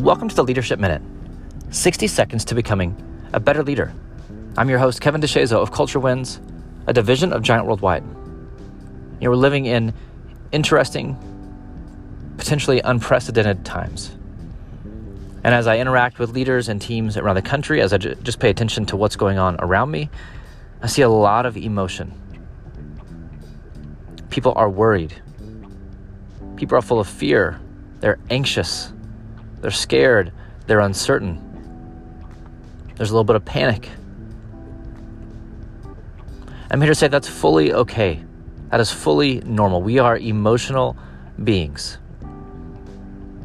Welcome to the Leadership Minute 60 seconds to becoming a better leader. I'm your host, Kevin DeShazo of Culture Wins, a division of Giant Worldwide. You know, we're living in interesting, potentially unprecedented times. And as I interact with leaders and teams around the country, as I just pay attention to what's going on around me, I see a lot of emotion. People are worried. People are full of fear. They're anxious. They're scared. They're uncertain. There's a little bit of panic. I'm here to say that's fully okay. That is fully normal. We are emotional beings.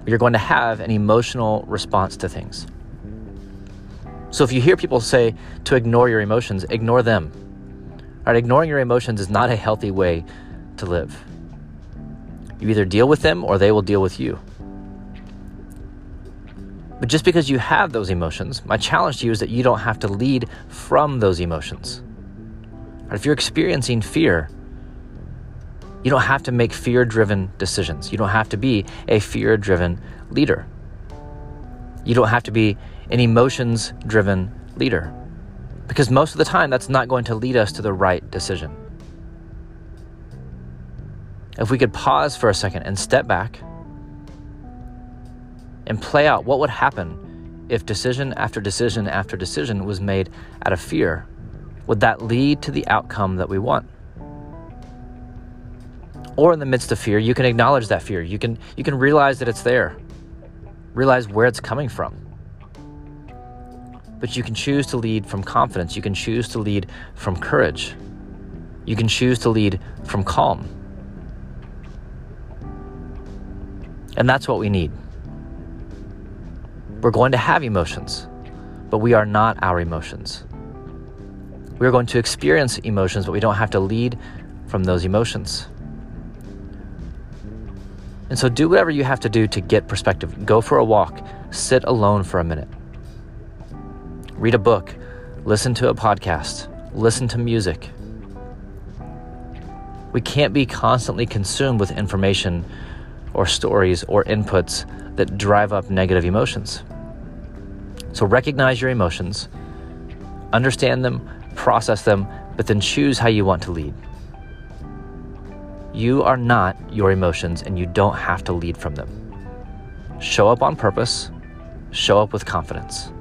You're going to have an emotional response to things. So if you hear people say to ignore your emotions, ignore them. All right, ignoring your emotions is not a healthy way to live. You either deal with them or they will deal with you. But just because you have those emotions, my challenge to you is that you don't have to lead from those emotions. If you're experiencing fear, you don't have to make fear driven decisions. You don't have to be a fear driven leader. You don't have to be an emotions driven leader. Because most of the time, that's not going to lead us to the right decision. If we could pause for a second and step back and play out what would happen if decision after decision after decision was made out of fear. Would that lead to the outcome that we want? Or in the midst of fear, you can acknowledge that fear. You can you can realize that it's there. Realize where it's coming from. But you can choose to lead from confidence. You can choose to lead from courage. You can choose to lead from calm. And that's what we need. We're going to have emotions, but we are not our emotions. We are going to experience emotions, but we don't have to lead from those emotions. And so do whatever you have to do to get perspective. Go for a walk, sit alone for a minute, read a book, listen to a podcast, listen to music. We can't be constantly consumed with information or stories or inputs that drive up negative emotions. So recognize your emotions, understand them, process them, but then choose how you want to lead. You are not your emotions and you don't have to lead from them. Show up on purpose, show up with confidence.